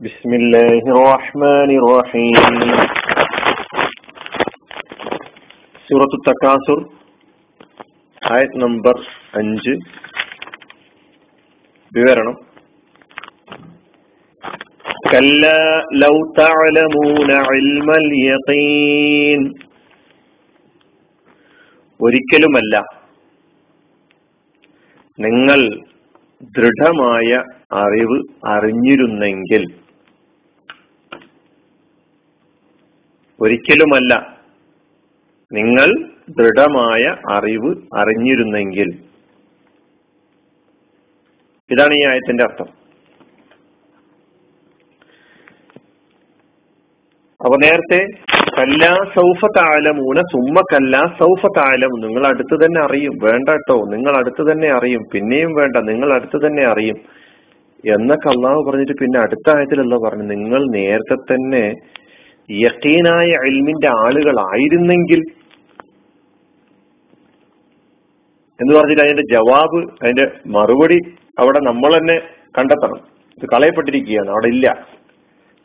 بسم الله الرحمن الرحيم സൂറത്തു തക്കാസുർ ആയത് നമ്പർ അഞ്ച് വിവരണം كلا لو تعلمون علم اليقين ഒരിക്കലുമല്ല നിങ്ങൾ ദൃഢമായ അറിവ് അറിഞ്ഞിരുന്നെങ്കിൽ ഒരിക്കലുമല്ല. നിങ്ങൾ ദൃഢമായ അറിവ് അറിഞ്ഞിരുന്നെങ്കിൽ. ഇതാണ് ഈ ആയത്തിന്റെ അർത്ഥം. അപ്പൊ നേരത്തെ കല്ലാ സൗഫ താലമൂന സുമ്മ കല്ലാ സൗഫ താലമു നിങ്ങൾ അടുത്ത് തന്നെ അറിയും. വേണ്ട കേട്ടോ നിങ്ങൾ അടുത്ത് തന്നെ അറിയും. പിന്നെയും വേണ്ട. നിങ്ങൾ അടുത്ത് തന്നെ അറിയും. എന്നൊക്കെ അള്ളാഹു പറഞ്ഞിട്ട് പിന്നെ അടുത്ത ആയത്തിലല്ല പറഞ്ഞു നിങ്ങൾ നേരത്തെ തന്നെ യക്കീനായ അൽമിന്റെ ആളുകളായിരുന്നെങ്കിൽ എന്ന് പറഞ്ഞിട്ട് അതിന്റെ ജവാബ് അതിന്റെ മറുപടി അവിടെ നമ്മൾ തന്നെ കണ്ടെത്തണം. ഇത് കളയപ്പെട്ടിരിക്കുകയാണ് അവിടെ ഇല്ല.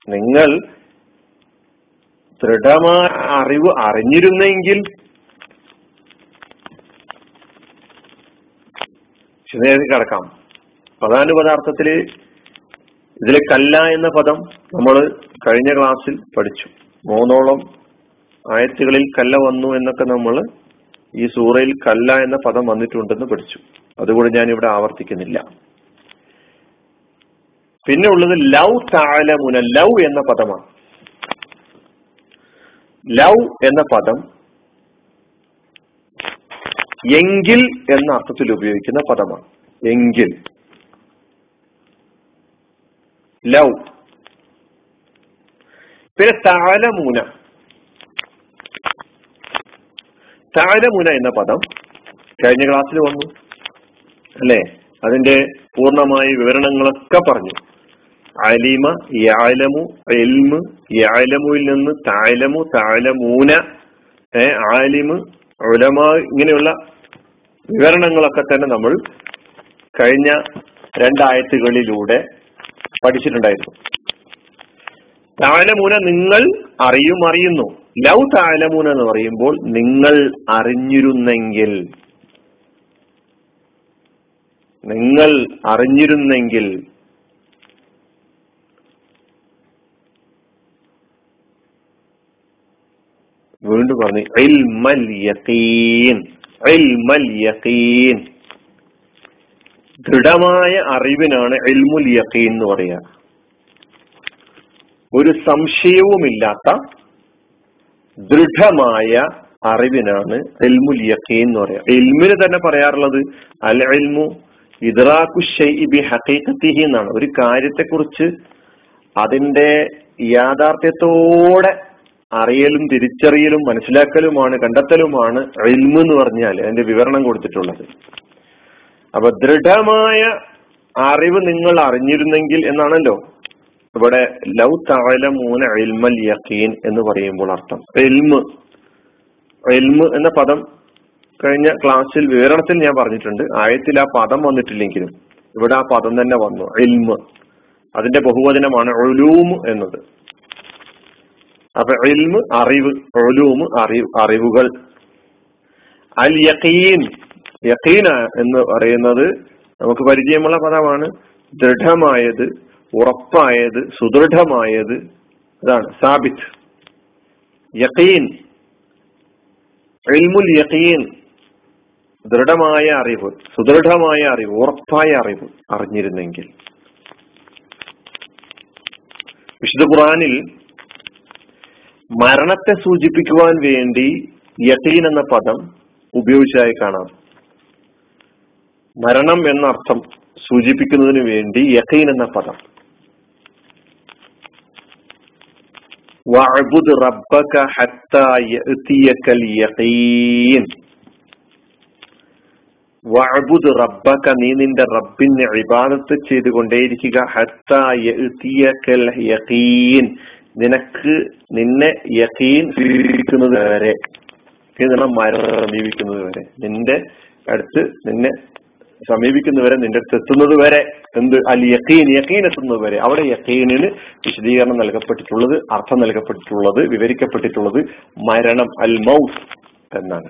നിങ്ങൾ ദൃഢമായ അറിവ് അറിഞ്ഞിരുന്നെങ്കിൽ വിശദീകരിച്ച് കിടക്കാം. പ്രധാന പദാർത്ഥത്തിൽ ഇതിലെ കല്ല എന്ന പദം നമ്മൾ കഴിഞ്ഞ ക്ലാസ്സിൽ പഠിച്ചു. മൂന്നോളം ആയത്തുകളിൽ കല്ല വന്നു എന്നൊക്കെ നമ്മൾ ഈ സൂറയിൽ കല്ല എന്ന പദം വന്നിട്ടുണ്ടെന്ന് പഠിച്ചു. അതുകൊണ്ട് ഞാൻ ഇവിടെ ആവർത്തിക്കുന്നില്ല. പിന്നെ ഉള്ളത് ലൗ താലമുന ലൗ എന്ന പദമാണ്. ലൗ എന്ന പദം എങ്കിൽ എന്ന അർത്ഥത്തിൽ ഉപയോഗിക്കുന്ന പദമാണ്. എങ്കിൽ. ലവ് പിന്നെ താലമൂന താലമുന എന്ന പദം കഴിഞ്ഞ ക്ലാസ്സിൽ വന്നു. അല്ലേ? അതിന്റെ പൂർണമായ വിവരണങ്ങളൊക്കെ പറഞ്ഞു. അലിമ യാലമു എൽമ് യാലമുയിൽ നിന്ന് താലമു താലമൂന ഏ ആലിമ് ഉലമ ഇങ്ങനെയുള്ള വിവരണങ്ങളൊക്കെ തന്നെ നമ്മൾ കഴിഞ്ഞ രണ്ടായത്തുകളിലൂടെ പഠിച്ചിട്ടുണ്ടായിരുന്നു. താലമൂന നിങ്ങൾ അറിയും അറിയുന്നു. ലൗ താലമൂന എന്ന് പറയുമ്പോൾ നിങ്ങൾ അറിഞ്ഞിരുന്നെങ്കിൽ. നിങ്ങൾ അറിഞ്ഞിരുന്നെങ്കിൽ. വീണ്ടും പറഞ്ഞു ഇൽമൽ ഇൽമൽ ദൃഢമായ അറിവിനാണ് ഇൽമുൽ യക്കീൻ എന്ന് പറയുക. ഒരു സംശയവുമില്ലാത്ത ദൃഢമായ അറിവിനാണ് എൽമുൽ യക്കീൻ എന്ന് പറയുക എൽമിന് തന്നെ പറയാറുള്ളത് അൽ എൽമു ഇദ്രാഖു ബി ഹഖീഖത്തിഹി എന്നാണ്. ഒരു കാര്യത്തെക്കുറിച്ച് അതിന്റെ യാഥാർത്ഥ്യത്തോടെ അറിയലും തിരിച്ചറിയലും മനസ്സിലാക്കലുമാണ് കണ്ടെത്തലുമാണ് എൽമ് എന്ന് പറഞ്ഞാൽ അതിന്റെ വിവരണം കൊടുത്തിട്ടുള്ളത്. അപ്പൊ ദൃഢമായ അറിവ് നിങ്ങൾ അറിഞ്ഞിരുന്നെങ്കിൽ എന്നാണല്ലോ ഇവിടെ ലൗ മൂന എൽമൽ യക്കീൻ എന്ന് പറയുമ്പോൾ അർത്ഥം. എൽമ് എൽമ് എന്ന പദം കഴിഞ്ഞ ക്ലാസ്സിൽ വിവരണത്തിൽ ഞാൻ പറഞ്ഞിട്ടുണ്ട്. ആയത്തിൽ ആ പദം വന്നിട്ടില്ലെങ്കിലും ഇവിടെ ആ പദം തന്നെ വന്നു. എൽമ് അതിന്റെ ബഹുവചനമാണ് ഒലൂമ് എന്നത്. അപ്പൊ എൽമ് അറിവ് ഒലൂമ് അറിവ് അറിവുകൾ. അൽ യക്കീൻ യക്കീന എന്ന് പറയുന്നത് നമുക്ക് പരിചയമുള്ള പദമാണ്. ദൃഢമായത് ഉറപ്പായത് സുദൃഢമായത് അതാണ് സാബിത്ത്. യഖീൻ. ഇൽമുൽ യഖീൻ. ദൃഢമായ അറിവ് സുദൃഢമായ അറിവ് ഉറപ്പായ അറിവ് അറിഞ്ഞിരുന്നെങ്കിൽ. വിശുദ്ധ ഖുറാനിൽ മരണത്തെ സൂചിപ്പിക്കുവാൻ വേണ്ടി യഖീൻ എന്ന പദം ഉപയോഗിച്ചതായി കാണാം. മരണം എന്ന അർത്ഥം സൂചിപ്പിക്കുന്നതിന് വേണ്ടി യഖീൻ എന്ന പദം. റബ്ബക റബ്ബക നീ നിന്റെ റബ്ബിനെ ഇബാദത്ത് ചെയ്തുകൊണ്ടേയിരിക്കുക. നിനക്ക് നിന്നെ യഖീൻ വരെ മരണം സമീപിക്കുന്നത് വരെ നിന്റെ അടുത്ത് നിന്നെ സമീപിക്കുന്നവരെ നിന്റെ അടുത്ത് എത്തുന്നത് വരെ എന്ത്? അൽ യക്കീൻ യക്കീൻ എത്തുന്നത് വരെ അവിടെ യക്കീനിന് വിശദീകരണം നൽകപ്പെട്ടിട്ടുള്ളത് അർത്ഥം നൽകപ്പെട്ടിട്ടുള്ളത് വിവരിക്കപ്പെട്ടിട്ടുള്ളത് മരണം അൽ മൗസ് എന്നാണ്.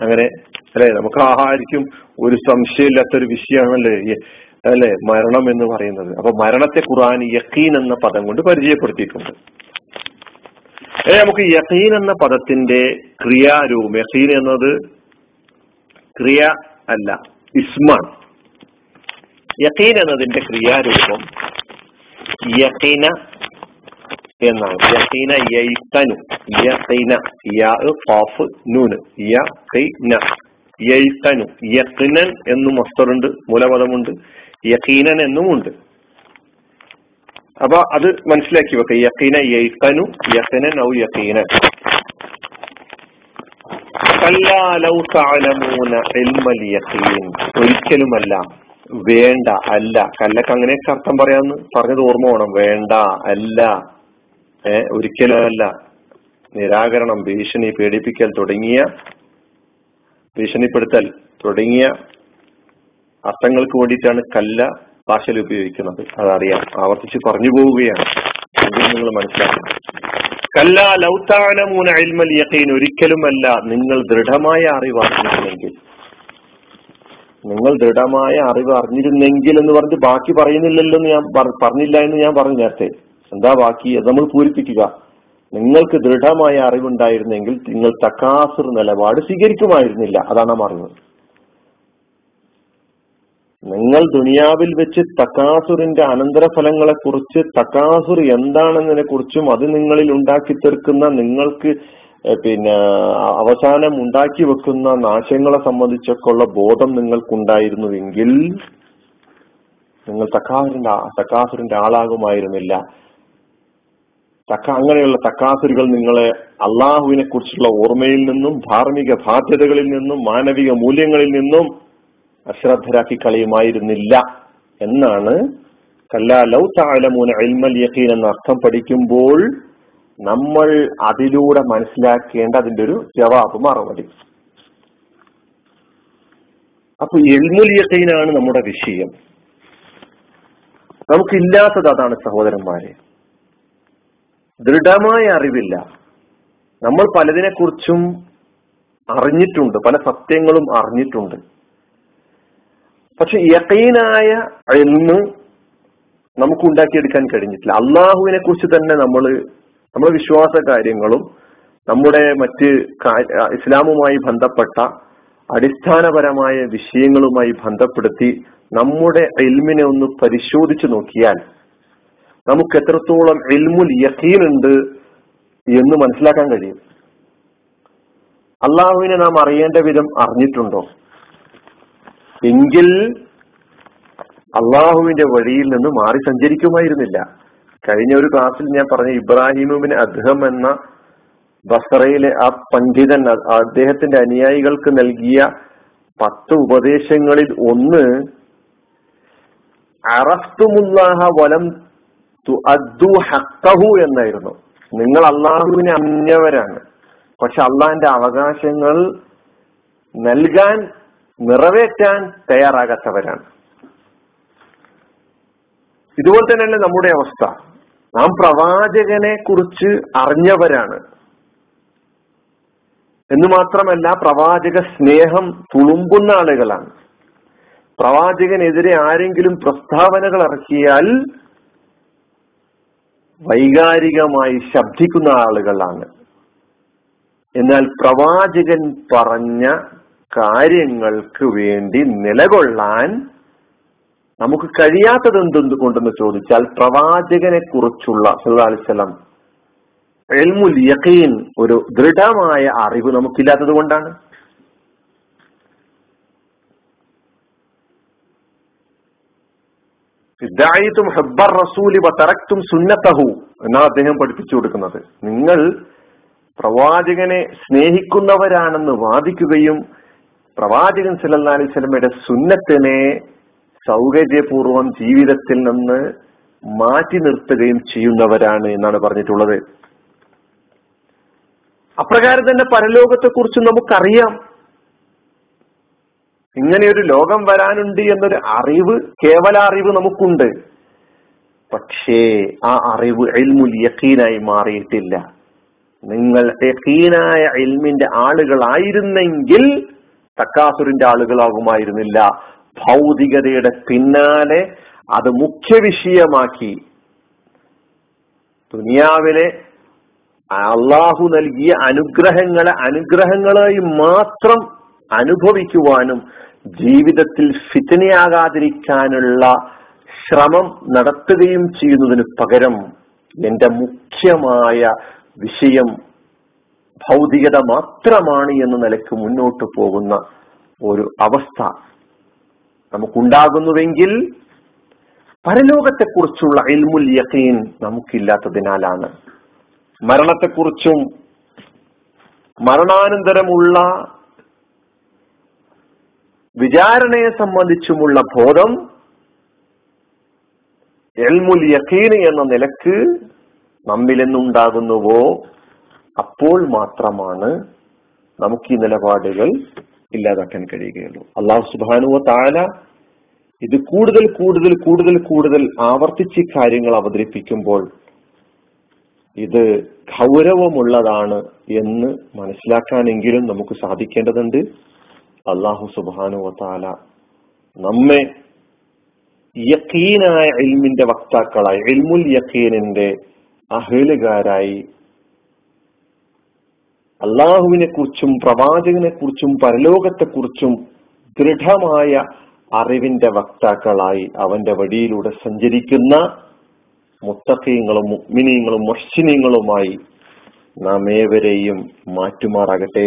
അങ്ങനെ അല്ലെ? നമുക്ക് ആഹാരിക്കും ഒരു സംശയമില്ലാത്ത ഒരു വിഷയമാണല്ലേ അല്ലെ? മരണം എന്ന് പറയുന്നത്. അപ്പൊ മരണത്തെ ഖുർആൻ യക്കീൻ എന്ന പദം കൊണ്ട് പരിചയപ്പെടുത്തിയിട്ടുണ്ട്. അല്ലെ നമുക്ക് യഖീൻ എന്ന പദത്തിന്റെ ക്രിയാരൂപം യഖീൻ എന്നത് ക്രിയ അല്ല. ഇസ്മാൻ. യഖീൻ എന്നതിന്റെ ക്രിയാരൂപം യഖീന എന്നാണ്. യഖീന യൈത്തനു. യഖീന യാ ഖാഫ് നൂന് യഖീന യൈത്തനു. യക്കിനൻ എന്നും മസ്തറുണ്ട് മൂലപദമുണ്ട്. യഖീനൻ എന്നുമുണ്ട്. അപ്പൊ അത് മനസ്സിലാക്കി വെക്കുക യക്കീന യൈത്തനു യക്കിനൻ ഔ യഖീനൻ. ഒരിക്കലുമല്ല വേണ്ട അല്ല. കല്ലക്ക് അങ്ങനെയൊക്കെ അർത്ഥം പറയാന്ന് പറഞ്ഞത് ഓർമ്മ വേണം. വേണ്ട അല്ല. ഏ ഒരിക്കലുമല്ല. നിരാകരണം ഭീഷണി പേടിപ്പിക്കൽ തുടങ്ങിയ ഭീഷണിപ്പെടുത്തൽ തുടങ്ങിയ അർത്ഥങ്ങൾക്ക് വേണ്ടിയിട്ടാണ് കല്ല ഭാഷയിൽ ഉപയോഗിക്കുന്നത്. അതറിയാം. ആവർത്തിച്ച് പറഞ്ഞു പോവുകയാണ്. നിങ്ങൾ മനസ്സിലാക്കണം. കല്ല ഒരിക്കലുമല്ല നിങ്ങൾ ദൃഢമായ അറിവ് അറിഞ്ഞിരുന്നെങ്കിൽ നിങ്ങൾ ദൃഢമായ അറിവ് അറിഞ്ഞിരുന്നെങ്കിൽ എന്ന് പറഞ്ഞ് ബാക്കി പറയുന്നില്ലല്ലോ എന്ന് ഞാൻ പറഞ്ഞില്ല എന്ന് ഞാൻ പറഞ്ഞു നേരത്തെ. എന്താ ബാക്കി? അത് നമ്മൾ പൂരിപ്പിക്കുക. നിങ്ങൾക്ക് ദൃഢമായ അറിവുണ്ടായിരുന്നെങ്കിൽ നിങ്ങൾ തക്കാസുർ നിലപാട് സ്വീകരിക്കുമായിരുന്നില്ല. അതാണ് നാം അറിവ് നിങ്ങൾ ദുനിയാവിൽ വെച്ച് തക്കാസുറിന്റെ അനന്തരഫലങ്ങളെ കുറിച്ച് തക്കാസുർ എന്താണെന്നതിനെ കുറിച്ചും അത് നിങ്ങളിൽ ഉണ്ടാക്കി തീർക്കുന്ന നിങ്ങൾക്ക് പിന്നെ അവസാനം ഉണ്ടാക്കി വെക്കുന്ന നാശങ്ങളെ സംബന്ധിച്ചൊക്കെ ഉള്ള ബോധം നിങ്ങൾക്കുണ്ടായിരുന്നുവെങ്കിൽ നിങ്ങൾ തക്കാസുറിന്റെ തക്കാസുറിന്റെ ആളാകുമായിരുന്നില്ല. തക്ക അങ്ങനെയുള്ള തക്കാസുരുകൾ നിങ്ങളെ അള്ളാഹുവിനെ കുറിച്ചുള്ള ഓർമ്മയിൽ നിന്നും ധാർമ്മിക ബാധ്യതകളിൽ നിന്നും മാനവിക മൂല്യങ്ങളിൽ നിന്നും അശ്രദ്ധരാക്കി കളയുമായിരുന്നില്ല എന്നാണ് കല്ലാ ലൗ താലമൂന എൽമൽ യഖീൻ എന്ന അർത്ഥം പഠിക്കുമ്പോൾ നമ്മൾ അതിലൂടെ മനസ്സിലാക്കേണ്ട അതിന്റെ ഒരു ജവാബ് മറുപടി. അപ്പൊ എൽമുൽ യഖീനാണ് നമ്മുടെ വിഷയം. നമുക്കില്ലാത്തത് അതാണ് സഹോദരന്മാരെ. ദൃഢമായ അറിവില്ല. നമ്മൾ പലതിനെക്കുറിച്ചും അറിഞ്ഞിട്ടുണ്ട് പല സത്യങ്ങളും അറിഞ്ഞിട്ടുണ്ട്. പക്ഷെ യക്കീനായ എന്ന് നമുക്ക് ഉണ്ടാക്കിയെടുക്കാൻ കഴിഞ്ഞിട്ടില്ല. അള്ളാഹുവിനെ കുറിച്ച് തന്നെ നമ്മൾ നമ്മുടെ വിശ്വാസ കാര്യങ്ങളും നമ്മുടെ മറ്റ് ഇസ്ലാമുമായി ബന്ധപ്പെട്ട അടിസ്ഥാനപരമായ വിഷയങ്ങളുമായി ബന്ധപ്പെടുത്തി നമ്മുടെ എൽമിനെ ഒന്ന് പരിശോധിച്ചു നോക്കിയാൽ നമുക്ക് എത്രത്തോളം എൽമുൽ യക്കീൻ ഉണ്ട് എന്ന് മനസ്സിലാക്കാൻ കഴിയും. അള്ളാഹുവിനെ നാം അറിയേണ്ട വിധം അറിഞ്ഞിട്ടുണ്ടോ? എങ്കിൽ അള്ളാഹുവിന്റെ വഴിയിൽ നിന്ന് മാറി സഞ്ചരിക്കുമായിരുന്നില്ല. കഴിഞ്ഞ ഒരു ക്ലാസ്സിൽ ഞാൻ പറഞ്ഞ ഇബ്രാഹിമുബിന് അദ്ഹം എന്ന ബസറയിലെ ആ പണ്ഡിതൻ അദ്ദേഹത്തിന്റെ അനുയായികൾക്ക് നൽകിയ പത്ത് ഉപദേശങ്ങളിൽ ഒന്ന് അറഫ്തുമുല്ലാഹ വലം അദ്ദു ഹക്കഹു എന്നായിരുന്നു. നിങ്ങൾ അള്ളാഹുവിനെ അന്യവരാണ്. പക്ഷെ അള്ളാഹിന്റെ അവകാശങ്ങൾ നൽകാൻ നിറവേറ്റാൻ തയ്യാറാകാത്തവരാണ്. ഇതുപോലെ തന്നെയല്ലേ നമ്മുടെ അവസ്ഥ. നാം പ്രവാചകനെ കുറിച്ച് അറിഞ്ഞവരാണ്. എന്ന് മാത്രമല്ല പ്രവാചക സ്നേഹം തുളുമ്പുന്ന ആളുകളാണ്. പ്രവാചകനെതിരെ ആരെങ്കിലും പ്രസ്താവനകൾ ഇറക്കിയാൽ വൈകാരികമായി ശബ്ദിക്കുന്ന ആളുകളാണ്. എന്നാൽ പ്രവാചകൻ പറഞ്ഞ കാര്യങ്ങൾക്ക് വേണ്ടി നിലകൊള്ളാൻ നമുക്ക് കഴിയാത്തത് എന്തെന്തുകൊണ്ടെന്ന് ചോദിച്ചാൽ പ്രവാചകനെ കുറിച്ചുള്ള അലിസ്ലം എൽമുൽ യഖീൻ ഒരു ദൃഢമായ അറിവ് നമുക്കില്ലാത്തത് കൊണ്ടാണ്. ഹബ്ബർ റസൂലി തറക്തും സുന്നത്തഹു എന്നാണ് അദ്ദേഹം പഠിപ്പിച്ചു കൊടുക്കുന്നത്. നിങ്ങൾ പ്രവാചകനെ സ്നേഹിക്കുന്നവരാണെന്ന് വാദിക്കുകയും പ്രവാചകൻ സല്ലല്ലാഹു അലൈഹി സ്വലമയുടെ സുന്നത്തിനെ സൗകര്യപൂർവം ജീവിതത്തിൽ നിന്ന് മാറ്റി നിർത്തുകയും ചെയ്യുന്നവരാണ് എന്നാണ് പറഞ്ഞിട്ടുള്ളത്. അപ്രകാരം തന്നെ പരലോകത്തെ കുറിച്ച് നമുക്കറിയാം. ഇങ്ങനെയൊരു ലോകം വരാനുണ്ട് എന്നൊരു അറിവ് കേവല അറിവ് നമുക്കുണ്ട്. പക്ഷേ ആ അറിവ് എൽമുൽ യക്കീനായി മാറിയിട്ടില്ല. നിങ്ങൾ യക്കീനായ എൽമിന്റെ ആളുകളായിരുന്നെങ്കിൽ തക്കാസുറിന്റെ ആളുകളാകുമായിരുന്നില്ല. ഭൗതികതയുടെ പിന്നാലെ അത് മുഖ്യ വിഷയമാക്കി ദുനിയാവിലെ അള്ളാഹു നൽകിയ അനുഗ്രഹങ്ങളെ അനുഗ്രഹങ്ങളായി മാത്രം അനുഭവിക്കുവാനും ജീവിതത്തിൽ ഫിറ്റനയാകാതിരിക്കാനുള്ള ശ്രമം നടത്തുകയും ചെയ്യുന്നതിന് പകരം എന്റെ മുഖ്യമായ വിഷയം ഭൗതികത മാത്രമാണ് എന്ന നിലയ്ക്ക് മുന്നോട്ട് പോകുന്ന ഒരു അവസ്ഥ നമുക്കുണ്ടാകുന്നുവെങ്കിൽ പരലോകത്തെക്കുറിച്ചുള്ള ഇൽമുൽ യഖീൻ നമുക്കില്ലാത്തതിനാലാണ്. മരണത്തെക്കുറിച്ചും മരണാനന്തരമുള്ള വിചാരണയെ സംബന്ധിച്ചുമുള്ള ബോധം എൽമുൽ യഖീൻ എന്ന നിലയ്ക്ക് നമ്മിലെന്നുണ്ടാകുന്നുവോ? അപ്പോൾ മാത്രമാണ് നമുക്ക് ഈ നിലപാടുകൾ ഇല്ലാതാക്കാൻ കഴിയുകയുള്ളൂ. അള്ളാഹു സുബാനുവ താല ഇത് കൂടുതൽ കൂടുതൽ കൂടുതൽ കൂടുതൽ ആവർത്തിച്ച് കാര്യങ്ങൾ അവതരിപ്പിക്കുമ്പോൾ ഇത് ഗൗരവമുള്ളതാണ് എന്ന് മനസ്സിലാക്കാനെങ്കിലും നമുക്ക് സാധിക്കേണ്ടതുണ്ട്. അള്ളാഹു സുബാനുവ താല നമ്മെ യക്കീനായ എൽമിന്റെ വക്താക്കളായി എൽമുൽ യക്കീനിന്റെ അഹലുകാരായി അള്ളാഹുവിനെ കുറിച്ചും പ്രവാചകനെ കുറിച്ചും പരലോകത്തെക്കുറിച്ചും ദൃഢമായ അറിവിന്റെ വക്താക്കളായി അവന്റെ വഴിയിലൂടെ സഞ്ചരിക്കുന്ന മുത്തഖീങ്ങളും മുഗ്മിനീങ്ങളും മൊഹ്സിനീങ്ങളുമായി നാം ഏവരെയും മാറ്റുമാറാകട്ടെ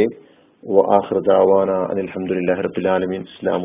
അനിൽഹമുല്ലാ റബുലാലമീൻ അസ്സാം